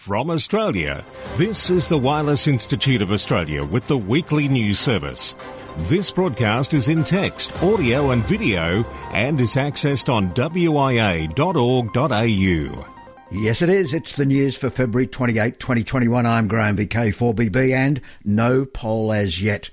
From Australia, this is the Wireless Institute of Australia with the weekly news service. This broadcast is in text, audio, and video and is accessed on wia.org.au. Yes, it is. It's the news for February 28, 2021. I'm Graham VK4BB and no poll as yet.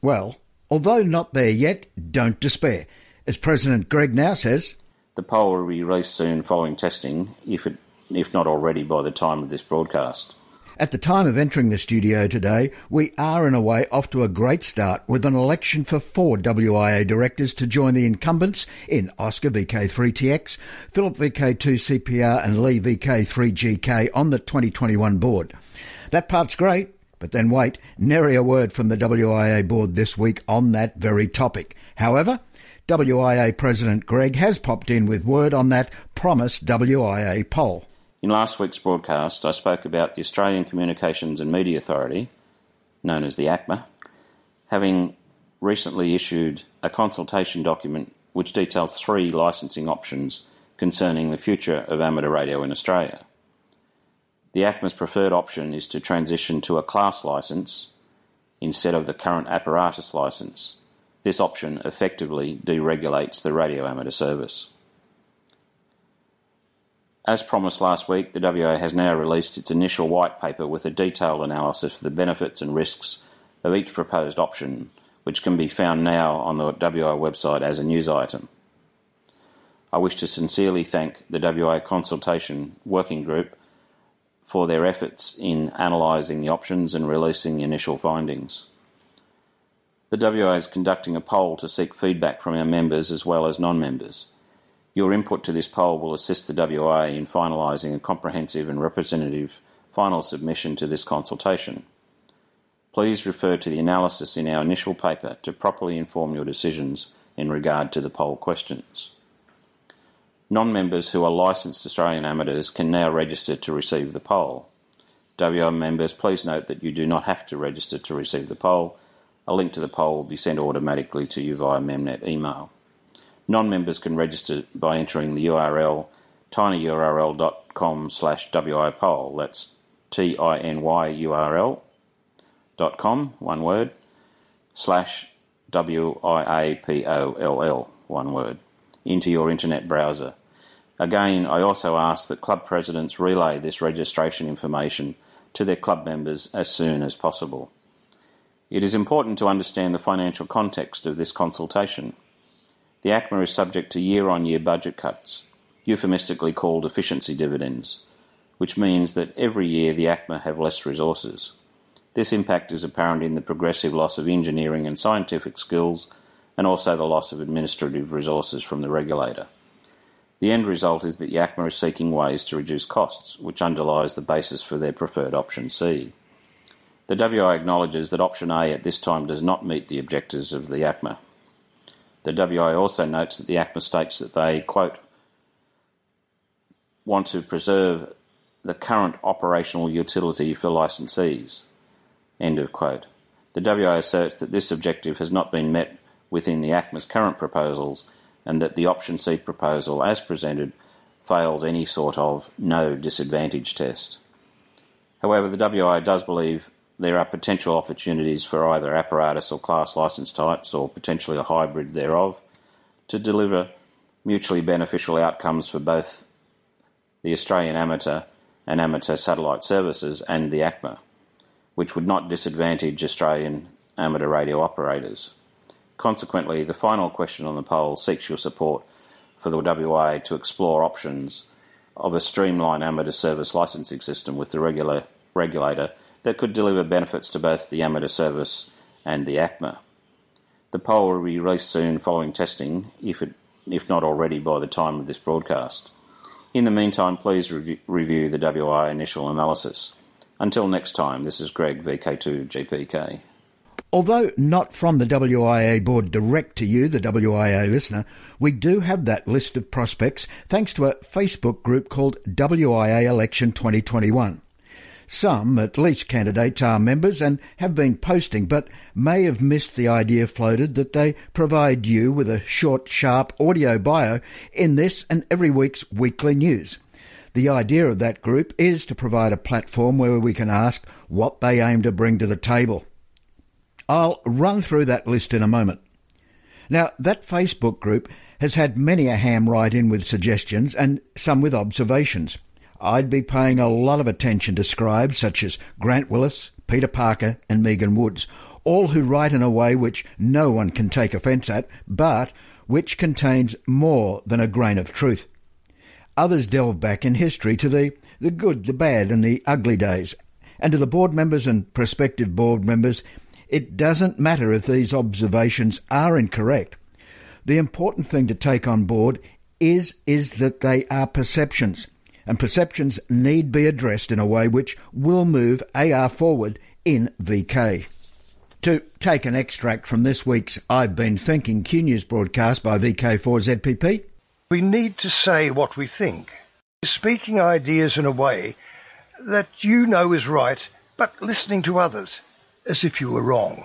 Well, although not there yet, don't despair. As President Greg now says, The poll will be released soon following testing, if it if not already by the time of this broadcast. At the time of entering the studio today, we are in a way off to a great start with an election for four WIA directors to join the incumbents in Oscar VK3TX, Philip VK2CPR and Lee VK3GK on the 2021 board. That part's great, but then wait, nary a word from the WIA board this week on that very topic. However, WIA President Greg has popped in with word on that promised WIA poll. In last week's broadcast, I spoke about the Australian Communications and Media Authority, known as the ACMA, having recently issued a consultation document which details three licensing options concerning the future of amateur radio in Australia. The ACMA's preferred option is to transition to a class license instead of the current apparatus license. This option effectively deregulates the radio amateur service. As promised last week, the WIA has now released its initial white paper with a detailed analysis of the benefits and risks of each proposed option, which can be found now on the WIA website as a news item. I wish to sincerely thank the WIA Consultation Working Group for their efforts in analysing the options and releasing the initial findings. The WIA is conducting a poll to seek feedback from our members as well as non members. Your input to this poll will assist the WIA in finalising a comprehensive and representative final submission to this consultation. Please refer to the analysis in our initial paper to properly inform your decisions in regard to the poll questions. Non members who are licensed Australian amateurs can now register to receive the poll. WIA members, please note that you do not have to register to receive the poll. A link to the poll will be sent automatically to you via MemNet email. Non-members can register by entering the URL tinyurl.com slash wiapoll. That's T-I-N-Y-U-R-L dot com, one word, slash W-I-A-P-O-L-L, one word, into your internet browser. Again, I also ask that club presidents relay this registration information to their club members as soon as possible. It is important to understand the financial context of this consultation. The ACMA is subject to year on year budget cuts, euphemistically called efficiency dividends, which means that every year the ACMA have less resources. This impact is apparent in the progressive loss of engineering and scientific skills and also the loss of administrative resources from the regulator. The end result is that the ACMA is seeking ways to reduce costs, which underlies the basis for their preferred option C. The WIA acknowledges that option A at this time does not meet the objectives of the ACMA. The WIA also notes that the ACMA states that they, quote, want to preserve the current operational utility for licensees, end of quote. The WIA asserts that this objective has not been met within the ACMA's current proposals and that the option C proposal, as presented, fails any sort of no disadvantage test. However, the WIA does believe there are potential opportunities for either apparatus or class license types, or potentially a hybrid thereof, to deliver mutually beneficial outcomes for both the Australian amateur and amateur satellite services and the ACMA, which would not disadvantage Australian amateur radio operators. Consequently, the final question on the poll seeks your support for the WIA to explore options of a streamlined amateur service licensing system with the regular regulator that could deliver benefits to both the amateur service and the ACMA. The poll will be released soon following testing, if, it, if not already by the time of this broadcast. In the meantime, please re- review the WIA initial analysis. Until next time, this is Greg, VK2GPK. Although not from the WIA board direct to you, the WIA listener, we do have that list of prospects thanks to a Facebook group called WIA Election 2021. Some, at least candidates, are members and have been posting, but may have missed the idea floated that they provide you with a short, sharp audio bio in this and every week's weekly news. The idea of that group is to provide a platform where we can ask what they aim to bring to the table. I'll run through that list in a moment. Now, that Facebook group has had many a ham write in with suggestions and some with observations. I'd be paying a lot of attention to scribes such as Grant Willis, Peter Parker, and Megan Woods, all who write in a way which no one can take offence at, but which contains more than a grain of truth. Others delve back in history to the, the good, the bad, and the ugly days. And to the board members and prospective board members, it doesn't matter if these observations are incorrect. The important thing to take on board is, is that they are perceptions, and perceptions need be addressed in a way which will move AR forward in VK. To take an extract from this week's I've Been Thinking Q News broadcast by VK4ZPP, we need to say what we think, speaking ideas in a way that you know is right, but listening to others as if you were wrong.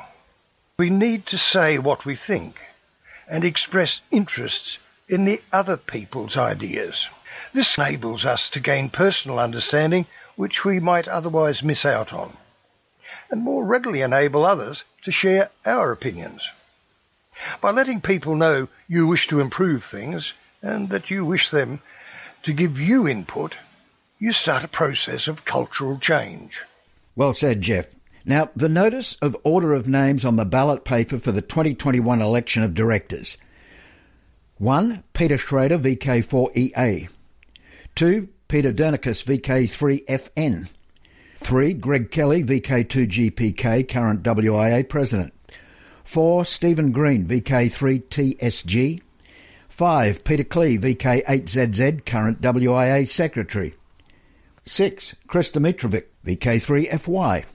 We need to say what we think and express interests in the other people's ideas. This enables us to gain personal understanding which we might otherwise miss out on and more readily enable others to share our opinions. By letting people know you wish to improve things and that you wish them to give you input, you start a process of cultural change. Well said, Jeff. Now, the notice of order of names on the ballot paper for the 2021 election of directors. 1. Peter Schrader, VK4EA. 2. Peter Dernicus, VK3FN. 3. Greg Kelly, VK2GPK, current WIA President. 4. Stephen Green, VK3TSG. 5. Peter Clee, VK8ZZ, current WIA Secretary. 6. Chris Dimitrovic, VK3FY.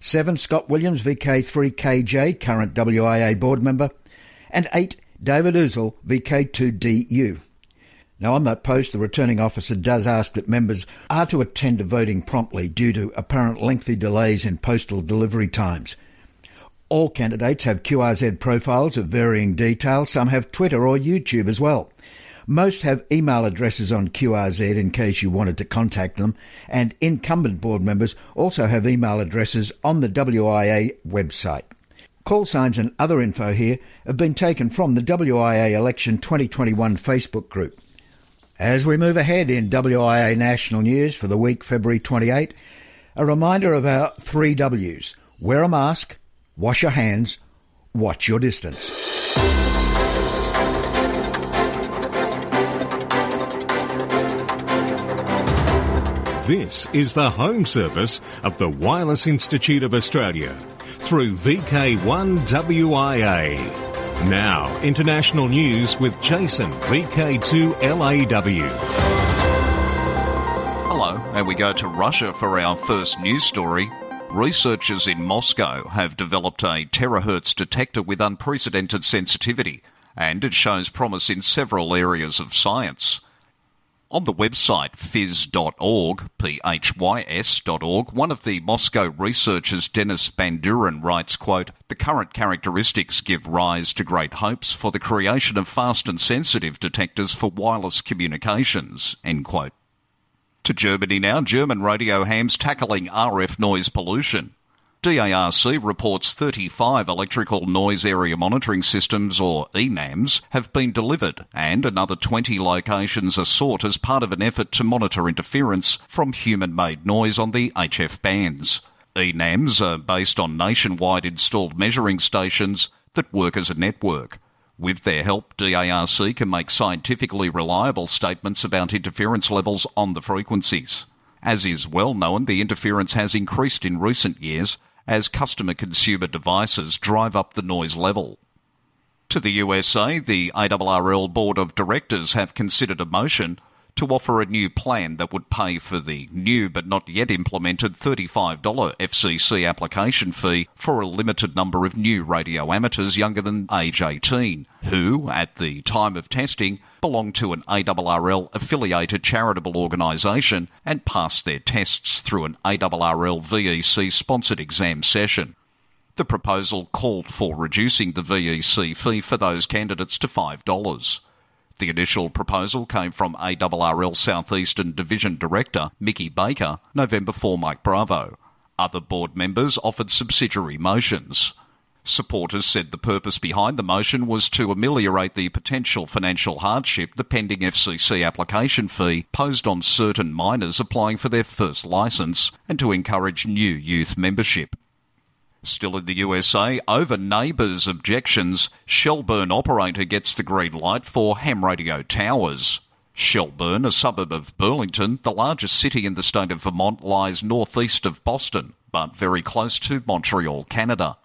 7. Scott Williams, VK3KJ, current WIA Board Member. And 8. David Ousel, VK2DU. Now, on that post, the returning officer does ask that members are to attend to voting promptly due to apparent lengthy delays in postal delivery times. All candidates have QRZ profiles of varying detail. Some have Twitter or YouTube as well. Most have email addresses on QRZ in case you wanted to contact them, and incumbent board members also have email addresses on the WIA website. Call signs and other info here have been taken from the WIA Election 2021 Facebook group. As we move ahead in WIA national news for the week February 28, a reminder of our three W's wear a mask, wash your hands, watch your distance. This is the home service of the Wireless Institute of Australia through VK1WIA. Now, international news with Jason, VK2LAW. Hello, and we go to Russia for our first news story. Researchers in Moscow have developed a terahertz detector with unprecedented sensitivity, and it shows promise in several areas of science. On the website phys.org, P-H-Y-S.org, one of the Moscow researchers, Denis Bandurin, writes, quote, The current characteristics give rise to great hopes for the creation of fast and sensitive detectors for wireless communications, end quote. To Germany now, German radio hams tackling RF noise pollution. DARC reports 35 electrical noise area monitoring systems, or ENAMs, have been delivered, and another 20 locations are sought as part of an effort to monitor interference from human made noise on the HF bands. ENAMs are based on nationwide installed measuring stations that work as a network. With their help, DARC can make scientifically reliable statements about interference levels on the frequencies. As is well known, the interference has increased in recent years as customer consumer devices drive up the noise level. To the USA, the ARRL Board of Directors have considered a motion to offer a new plan that would pay for the new but not yet implemented $35 FCC application fee for a limited number of new radio amateurs younger than age 18, who, at the time of testing, belong to an ARRL affiliated charitable organisation and passed their tests through an ARRL VEC sponsored exam session. The proposal called for reducing the VEC fee for those candidates to $5. The initial proposal came from ARRL Southeastern Division Director Mickey Baker, November 4 Mike Bravo. Other board members offered subsidiary motions. Supporters said the purpose behind the motion was to ameliorate the potential financial hardship the pending FCC application fee posed on certain minors applying for their first licence and to encourage new youth membership. Still in the USA, over neighbours' objections, Shelburne operator gets the green light for ham radio towers. Shelburne, a suburb of Burlington, the largest city in the state of Vermont, lies northeast of Boston, but very close to Montreal, Canada.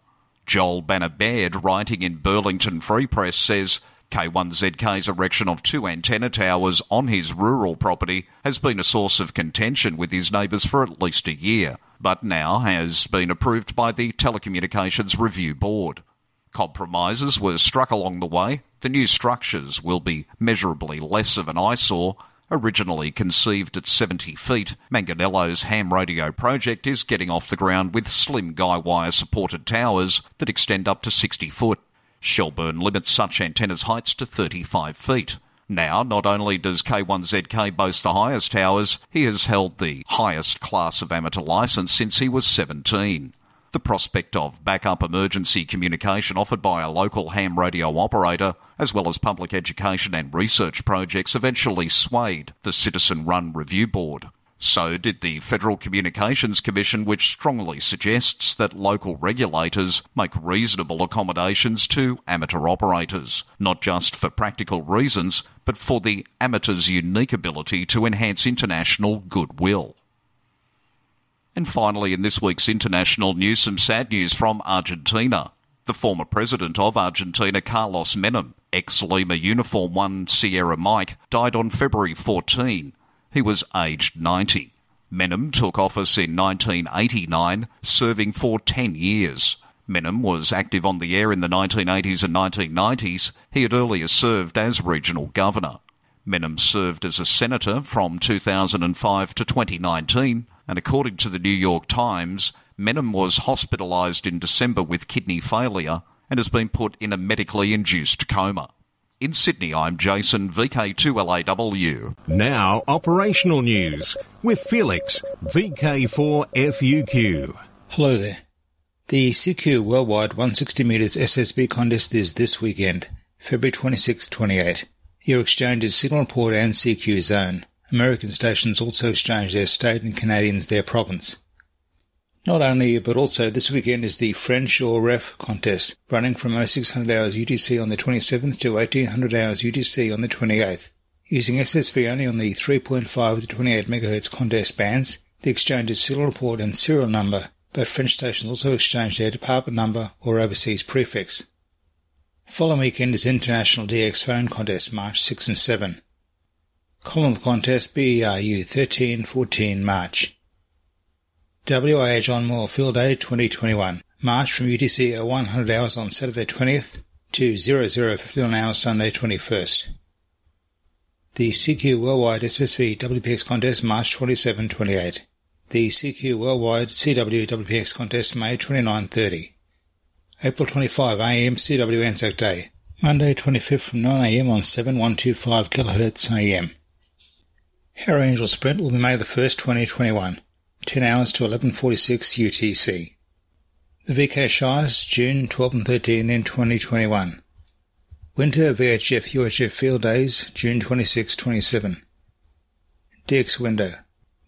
Joel Banner Baird, writing in Burlington Free Press, says K1ZK's erection of two antenna towers on his rural property has been a source of contention with his neighbours for at least a year but now has been approved by the Telecommunications Review Board. Compromises were struck along the way. The new structures will be measurably less of an eyesore. Originally conceived at 70 feet, Manganello's ham radio project is getting off the ground with slim guy wire supported towers that extend up to 60 foot. Shelburne limits such antennas' heights to 35 feet. Now, not only does K1ZK boast the highest towers, he has held the highest class of amateur licence since he was 17. The prospect of backup emergency communication offered by a local ham radio operator, as well as public education and research projects, eventually swayed the citizen run review board. So did the Federal Communications Commission, which strongly suggests that local regulators make reasonable accommodations to amateur operators, not just for practical reasons, but for the amateur's unique ability to enhance international goodwill. And finally, in this week's international news, some sad news from Argentina. The former president of Argentina, Carlos Menem, ex Lima Uniform 1 Sierra Mike, died on February 14 he was aged 90. Menem took office in 1989, serving for 10 years. Menem was active on the air in the 1980s and 1990s. He had earlier served as regional governor. Menem served as a senator from 2005 to 2019, and according to the New York Times, Menem was hospitalised in December with kidney failure and has been put in a medically induced coma. In Sydney, I'm Jason, VK2LAW. Now, operational news with Felix, VK4FUQ. Hello there. The CQ Worldwide 160 metres SSB contest is this weekend, February 26 28. Your exchange is Signal Port and CQ Zone. American stations also exchange their state and Canadians their province. Not only, but also this weekend is the French or Ref contest, running from 0600 hours UTC on the 27th to 1800 hours UTC on the 28th. Using SSB only on the 3.5 to 28 MHz contest bands, the exchange's serial port and serial number, but French stations also exchange their department number or overseas prefix. Following weekend is International DX Phone Contest, March 6 and 7. Commonwealth Contest BERU 13 14 March. WIA John Moore Field Day 2021. March from UTC at 100 hours on Saturday 20th to 0059 hours Sunday 21st. The CQ Worldwide SSB WPX Contest March 27-28. The CQ Worldwide CW WPX Contest May 29-30. April 25 AM CW Anzac Day. Monday 25th from 9am on 7125 kHz AM. Harry Angel Sprint will be May the 1st 2021. 10 hours to 11.46 UTC. The VK Shires, June 12 and 13 in 2021. Winter VHF UHF Field Days, June 26-27. DX Window.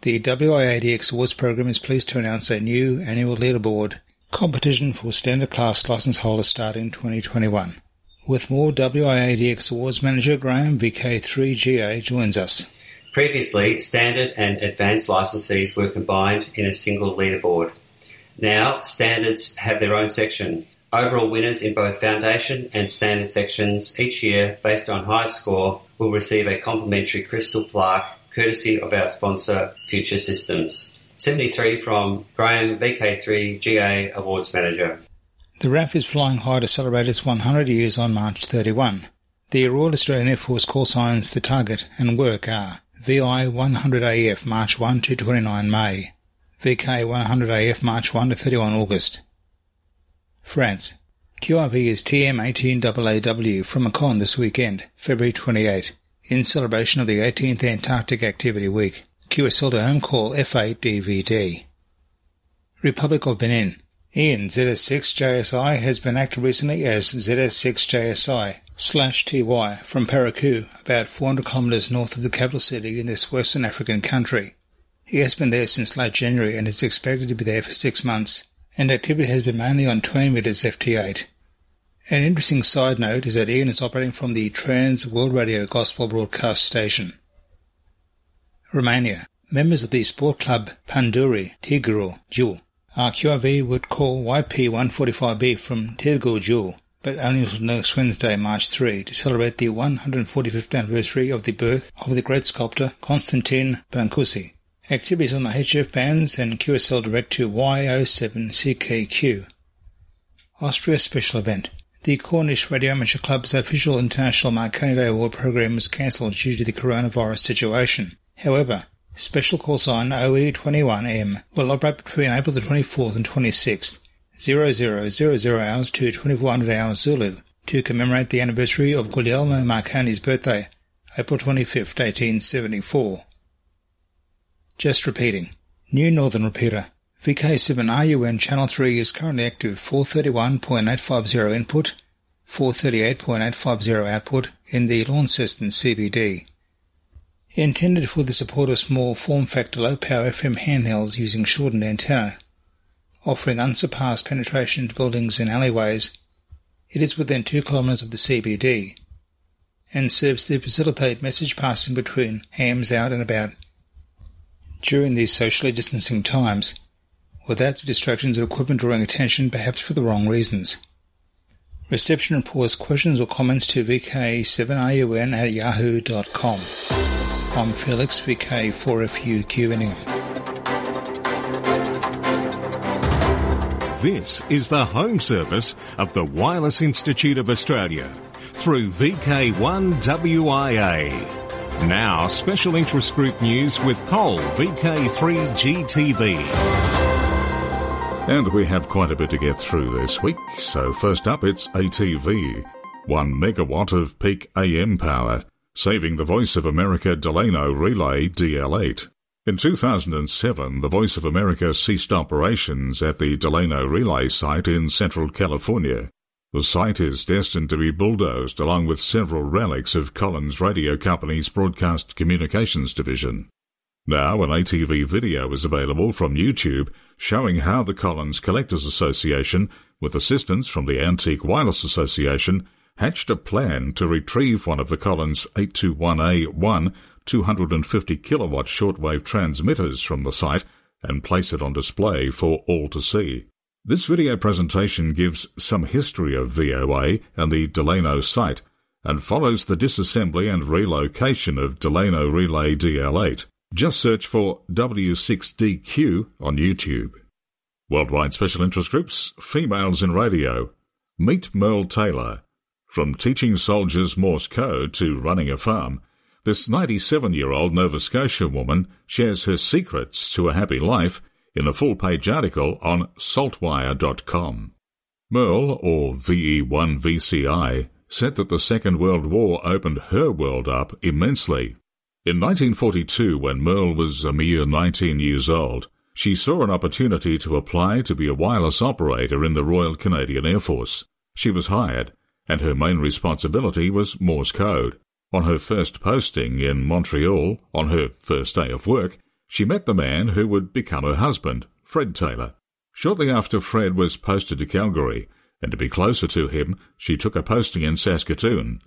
The WIADX Awards Program is pleased to announce a new annual leaderboard competition for standard class license holders starting 2021. With more WIADX Awards Manager Graham VK3GA joins us. Previously, standard and advanced licensees were combined in a single leaderboard. Now, standards have their own section. Overall winners in both foundation and standard sections each year, based on high score, will receive a complimentary crystal plaque courtesy of our sponsor, Future Systems. 73 from Graham VK3 GA Awards Manager. The RAF is flying high to celebrate its 100 years on March 31. The Royal Australian Air Force call signs the target and work are VI 100AF March 1 to 29 May, VK 100AF March 1 to 31 August. France. QRV is TM18AAW from a con this weekend, February 28, in celebration of the 18th Antarctic Activity Week. QSL to home call F8 DVD. Republic of Benin. Ian ZS6JSI has been active recently as ZS6JSI slash TY from Parakou, about 400 kilometres north of the capital city in this Western African country. He has been there since late January and is expected to be there for six months, and activity has been mainly on 20 metres FT8. An interesting side note is that Ian is operating from the Trans World Radio Gospel Broadcast Station. Romania. Members of the sport club Panduri Tigru Jul RQRV would call YP145B from Tirgu Jiu, but only until next Wednesday, March 3, to celebrate the 145th anniversary of the birth of the great sculptor Constantin Brancusi. Activities on the HF bands and QSL direct to YO7CKQ. Austria Special Event. The Cornish Radio Amateur Club's official International Marconi Day Award program was cancelled due to the coronavirus situation. However, special call sign OE21M will operate between April the 24th and 26th, 0000 hours to 2400 hours Zulu, to commemorate the anniversary of Guglielmo Marconi's birthday, April 25th, 1874. Just repeating. New Northern Repeater. VK7RUN Channel 3 is currently active 431.850 input, 438.850 output in the Launceston CBD. Intended for the support of small form factor low power FM handhelds using shortened antenna, offering unsurpassed penetration to buildings and alleyways, it is within 2 kilometres of the CBD and serves to facilitate message passing between hams out and about. During these socially distancing times, without the distractions of equipment drawing attention perhaps for the wrong reasons. Reception reports questions or comments to vk7run at yahoo.com. I'm Felix VK4FU Cuvingham. This is the home service of the Wireless Institute of Australia through VK1WIA. Now, special interest group news with Cole VK3GTV. And we have quite a bit to get through this week. So, first up, it's ATV. 1 megawatt of peak AM power, saving the Voice of America Delano Relay DL8. In 2007, the Voice of America ceased operations at the Delano Relay site in Central California. The site is destined to be bulldozed along with several relics of Collins Radio Company's Broadcast Communications Division. Now an ATV video is available from YouTube showing how the Collins Collectors Association, with assistance from the Antique Wireless Association, hatched a plan to retrieve one of the Collins 821A1 250 kilowatt shortwave transmitters from the site and place it on display for all to see. This video presentation gives some history of VOA and the Delano site and follows the disassembly and relocation of Delano Relay DL8. Just search for W6DQ on YouTube. Worldwide Special Interest Groups, Females in Radio. Meet Merle Taylor. From teaching soldiers Morse code to running a farm, this 97 year old Nova Scotia woman shares her secrets to a happy life in a full-page article on saltwire.com. Merle, or VE1VCI, said that the Second World War opened her world up immensely. In 1942, when Merle was a mere 19 years old, she saw an opportunity to apply to be a wireless operator in the Royal Canadian Air Force. She was hired, and her main responsibility was Morse code. On her first posting in Montreal, on her first day of work, she met the man who would become her husband, Fred Taylor. Shortly after Fred was posted to Calgary, and to be closer to him, she took a posting in Saskatoon.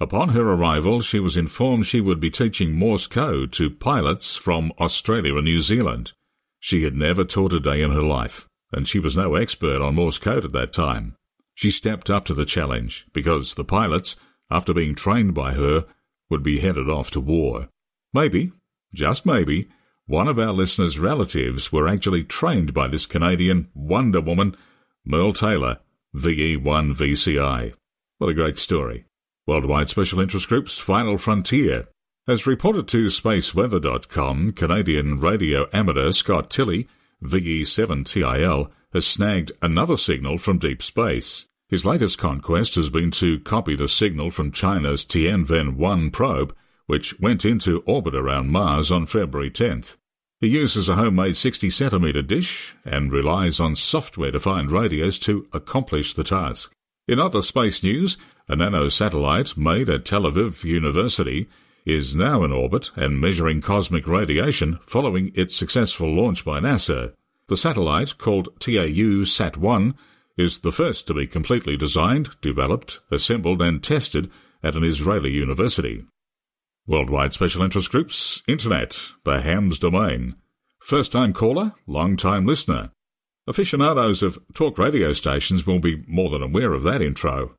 Upon her arrival, she was informed she would be teaching Morse code to pilots from Australia and New Zealand. She had never taught a day in her life, and she was no expert on Morse code at that time. She stepped up to the challenge because the pilots, after being trained by her, would be headed off to war. Maybe, just maybe, one of our listeners' relatives were actually trained by this Canadian Wonder Woman, Merle Taylor, VE1VCI. What a great story. Worldwide Special Interest Group's Final Frontier. As reported to SpaceWeather.com, Canadian radio amateur Scott Tilley, VE7TIL, has snagged another signal from deep space. His latest conquest has been to copy the signal from China's Tianwen 1 probe, which went into orbit around Mars on February 10th. He uses a homemade 60 centimetre dish and relies on software defined radios to accomplish the task. In other space news, a nano satellite made at Tel Aviv University is now in orbit and measuring cosmic radiation following its successful launch by NASA. The satellite, called TAU SAT 1, is the first to be completely designed, developed, assembled, and tested at an Israeli university. Worldwide Special Interest Groups, Internet, the Hams domain. First time caller, long time listener. Aficionados of talk radio stations will be more than aware of that intro.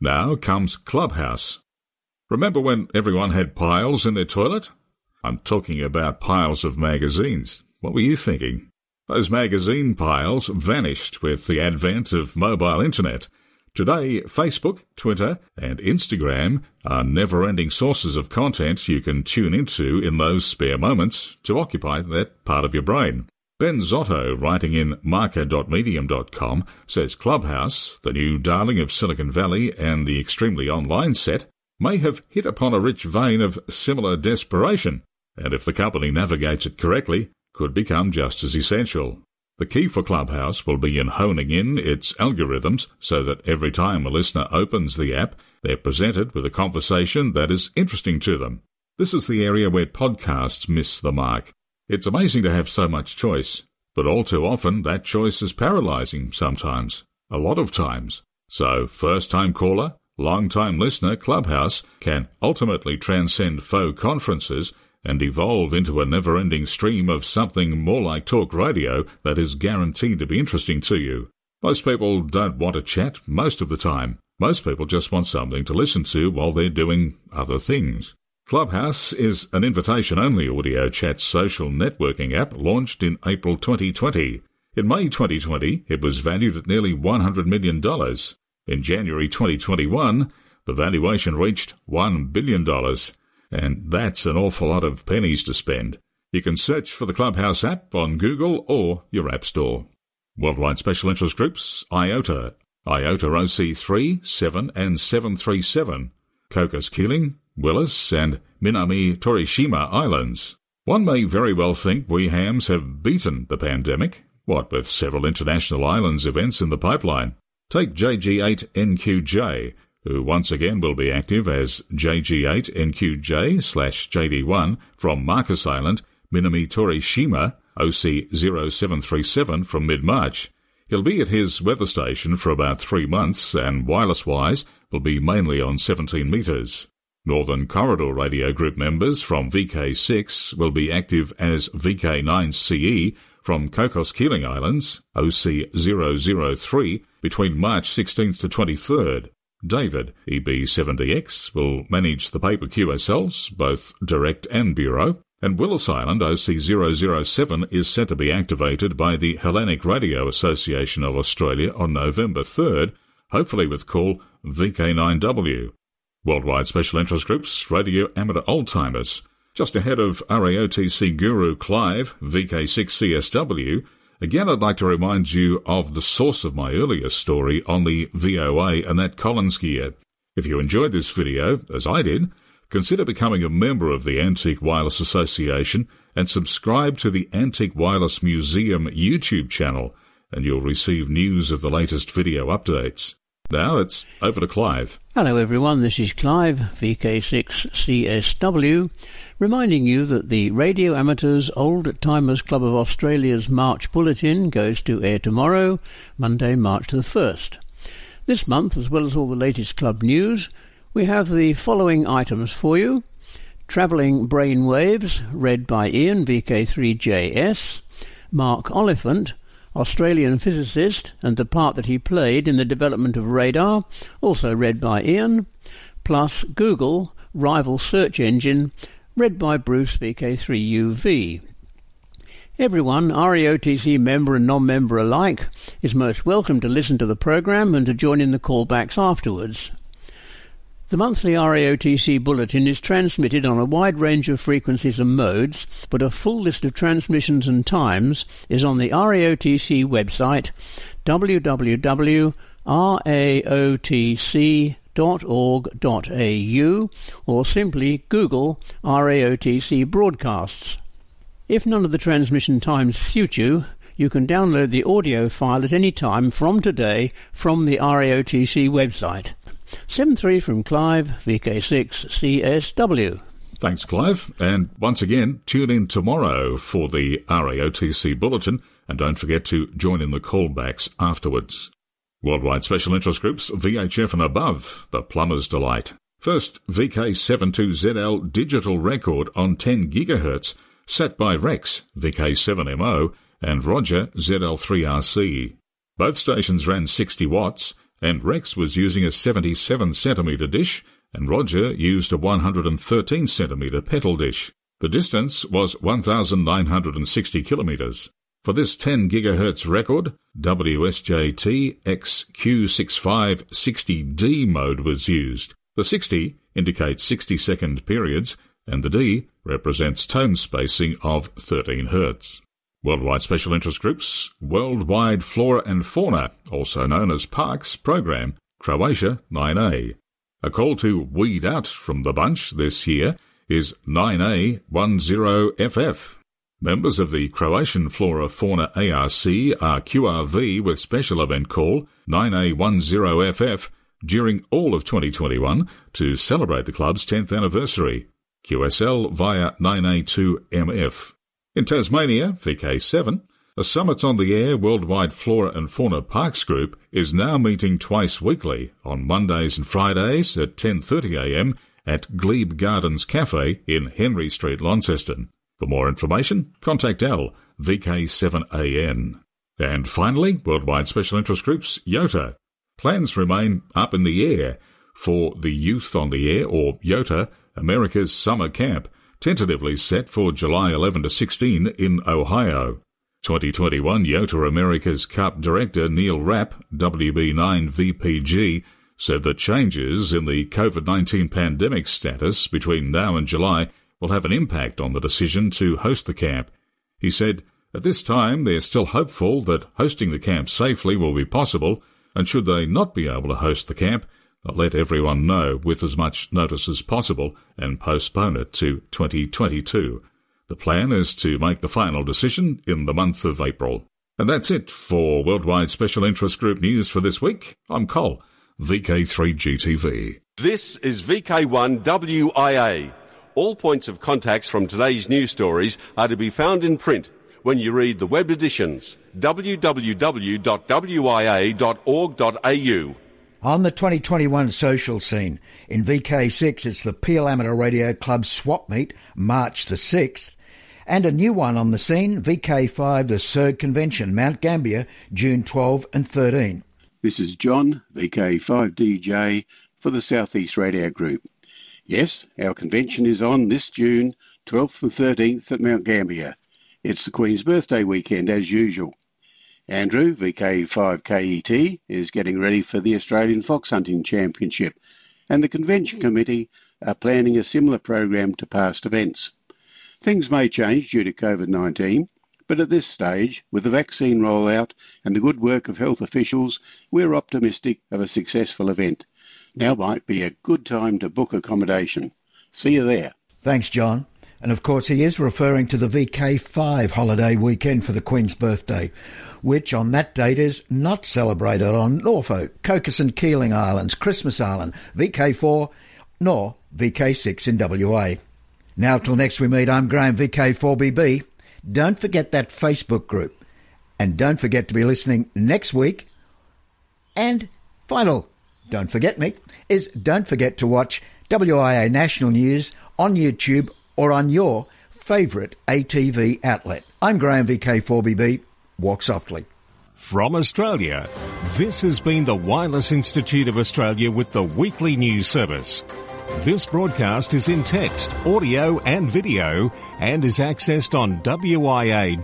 Now comes Clubhouse. Remember when everyone had piles in their toilet? I'm talking about piles of magazines. What were you thinking? Those magazine piles vanished with the advent of mobile internet. Today, Facebook, Twitter, and Instagram are never ending sources of content you can tune into in those spare moments to occupy that part of your brain. Ben Zotto, writing in marker.medium.com, says Clubhouse, the new darling of Silicon Valley and the extremely online set, may have hit upon a rich vein of similar desperation, and if the company navigates it correctly, could become just as essential. The key for Clubhouse will be in honing in its algorithms so that every time a listener opens the app, they're presented with a conversation that is interesting to them. This is the area where podcasts miss the mark. It's amazing to have so much choice, but all too often that choice is paralyzing sometimes, a lot of times. So, first time caller, long time listener Clubhouse can ultimately transcend faux conferences and evolve into a never ending stream of something more like talk radio that is guaranteed to be interesting to you. Most people don't want to chat most of the time. Most people just want something to listen to while they're doing other things. Clubhouse is an invitation only audio chat social networking app launched in April 2020. In May 2020, it was valued at nearly $100 million. In January 2021, the valuation reached $1 billion and that's an awful lot of pennies to spend. You can search for the Clubhouse app on Google or your App Store. Worldwide Special Interest Groups, IOTA, IOTA OC3, 7 and 737, Cocos Keeling, Willis, and Minami Torishima Islands. One may very well think we hams have beaten the pandemic, what with several international islands events in the pipeline. Take JG8NQJ, who once again will be active as JG8NQJ slash JD1 from Marcus Island, Minami Torishima, OC0737 from mid-March. He'll be at his weather station for about three months and wireless-wise will be mainly on 17 metres. Northern Corridor Radio Group members from VK6 will be active as VK9CE from Cocos Keeling Islands, OC003, between March 16th to 23rd. David, EB70X, will manage the paper QSLs, both direct and bureau, and Willis Island OC007 is set to be activated by the Hellenic Radio Association of Australia on November 3rd, hopefully with call VK9W. Worldwide Special Interest Groups, Radio Amateur Oldtimers, just ahead of RAOTC Guru Clive, VK6CSW, Again, I'd like to remind you of the source of my earlier story on the VOA and that Collins gear. If you enjoyed this video, as I did, consider becoming a member of the Antique Wireless Association and subscribe to the Antique Wireless Museum YouTube channel, and you'll receive news of the latest video updates. Now it's over to Clive. Hello everyone, this is Clive, VK6CSW, reminding you that the Radio Amateurs Old Timers Club of Australia's March Bulletin goes to air tomorrow, Monday, March the 1st. This month, as well as all the latest club news, we have the following items for you. Travelling Brainwaves, read by Ian, VK3JS, Mark Oliphant, Australian physicist, and the part that he played in the development of radar, also read by Ian, plus Google, rival search engine, read by Bruce VK3UV. Everyone, RAOTC member and non-member alike, is most welcome to listen to the program and to join in the callbacks afterwards. The monthly RAOTC bulletin is transmitted on a wide range of frequencies and modes, but a full list of transmissions and times is on the RAOTC website www.raotc.org.au. or simply Google RAOTC broadcasts. If none of the transmission times suit you, you can download the audio file at any time from today from the RAOTC website. 7-3 from Clive, VK6CSW. Thanks, Clive. And once again, tune in tomorrow for the RAOTC Bulletin and don't forget to join in the callbacks afterwards. Worldwide Special Interest Groups, VHF and above, the plumber's delight. First, VK72ZL digital record on 10 GHz, set by Rex, VK7MO, and Roger ZL3RC. Both stations ran 60 watts, and Rex was using a 77 centimetre dish, and Roger used a 113 centimetre petal dish. The distance was 1,960 kilometres. For this 10 GHz record, WSJT-X Q65-60D mode was used. The 60 indicates 60 second periods, and the D represents tone spacing of 13 Hz. Worldwide Special Interest Groups, Worldwide Flora and Fauna, also known as Parks Program, Croatia 9A. A call to weed out from the bunch this year is 9A10FF. Members of the Croatian Flora Fauna ARC are QRV with special event call 9A10FF during all of 2021 to celebrate the club's 10th anniversary. QSL via 9A2MF. In Tasmania, VK7, a Summit on the Air Worldwide Flora and Fauna Parks Group is now meeting twice weekly on Mondays and Fridays at 10.30am at Glebe Gardens Cafe in Henry Street, Launceston. For more information, contact L, VK7AN. And finally, Worldwide Special Interest Groups, YOTA. Plans remain up in the air for the Youth on the Air, or YOTA, America's Summer Camp, tentatively set for July 11 to 16 in Ohio. 2021 YOTA America's Cup director Neil Rapp, WB9VPG, said that changes in the COVID-19 pandemic status between now and July will have an impact on the decision to host the camp. He said, at this time, they're still hopeful that hosting the camp safely will be possible, and should they not be able to host the camp, let everyone know with as much notice as possible and postpone it to 2022. The plan is to make the final decision in the month of April. And that's it for Worldwide Special Interest Group News for this week. I'm Cole, VK3GTV. This is VK1WIA. All points of contacts from today's news stories are to be found in print when you read the web editions www.wia.org.au. On the 2021 social scene, in VK6 it's the Peel Amateur Radio Club Swap Meet, March the 6th, and a new one on the scene, VK5 the SERG Convention, Mount Gambier, June 12 and 13. This is John, VK5DJ, for the Southeast Radio Group. Yes, our convention is on this June 12th and 13th at Mount Gambier. It's the Queen's birthday weekend as usual. Andrew, VK5KET, is getting ready for the Australian Fox Hunting Championship, and the Convention Committee are planning a similar program to past events. Things may change due to COVID 19, but at this stage, with the vaccine rollout and the good work of health officials, we're optimistic of a successful event. Now might be a good time to book accommodation. See you there. Thanks, John. And of course, he is referring to the VK5 holiday weekend for the Queen's birthday, which on that date is not celebrated on Norfolk, Cocos and Keeling Islands, Christmas Island, VK4, nor VK6 in WA. Now, till next we meet, I'm Graham VK4BB. Don't forget that Facebook group. And don't forget to be listening next week. And final, don't forget me, is don't forget to watch WIA National News on YouTube or on your favourite ATV outlet. I'm Graham VK4BB. Walk softly. From Australia, this has been the Wireless Institute of Australia with the weekly news service. This broadcast is in text, audio, and video and is accessed on wia.org.au.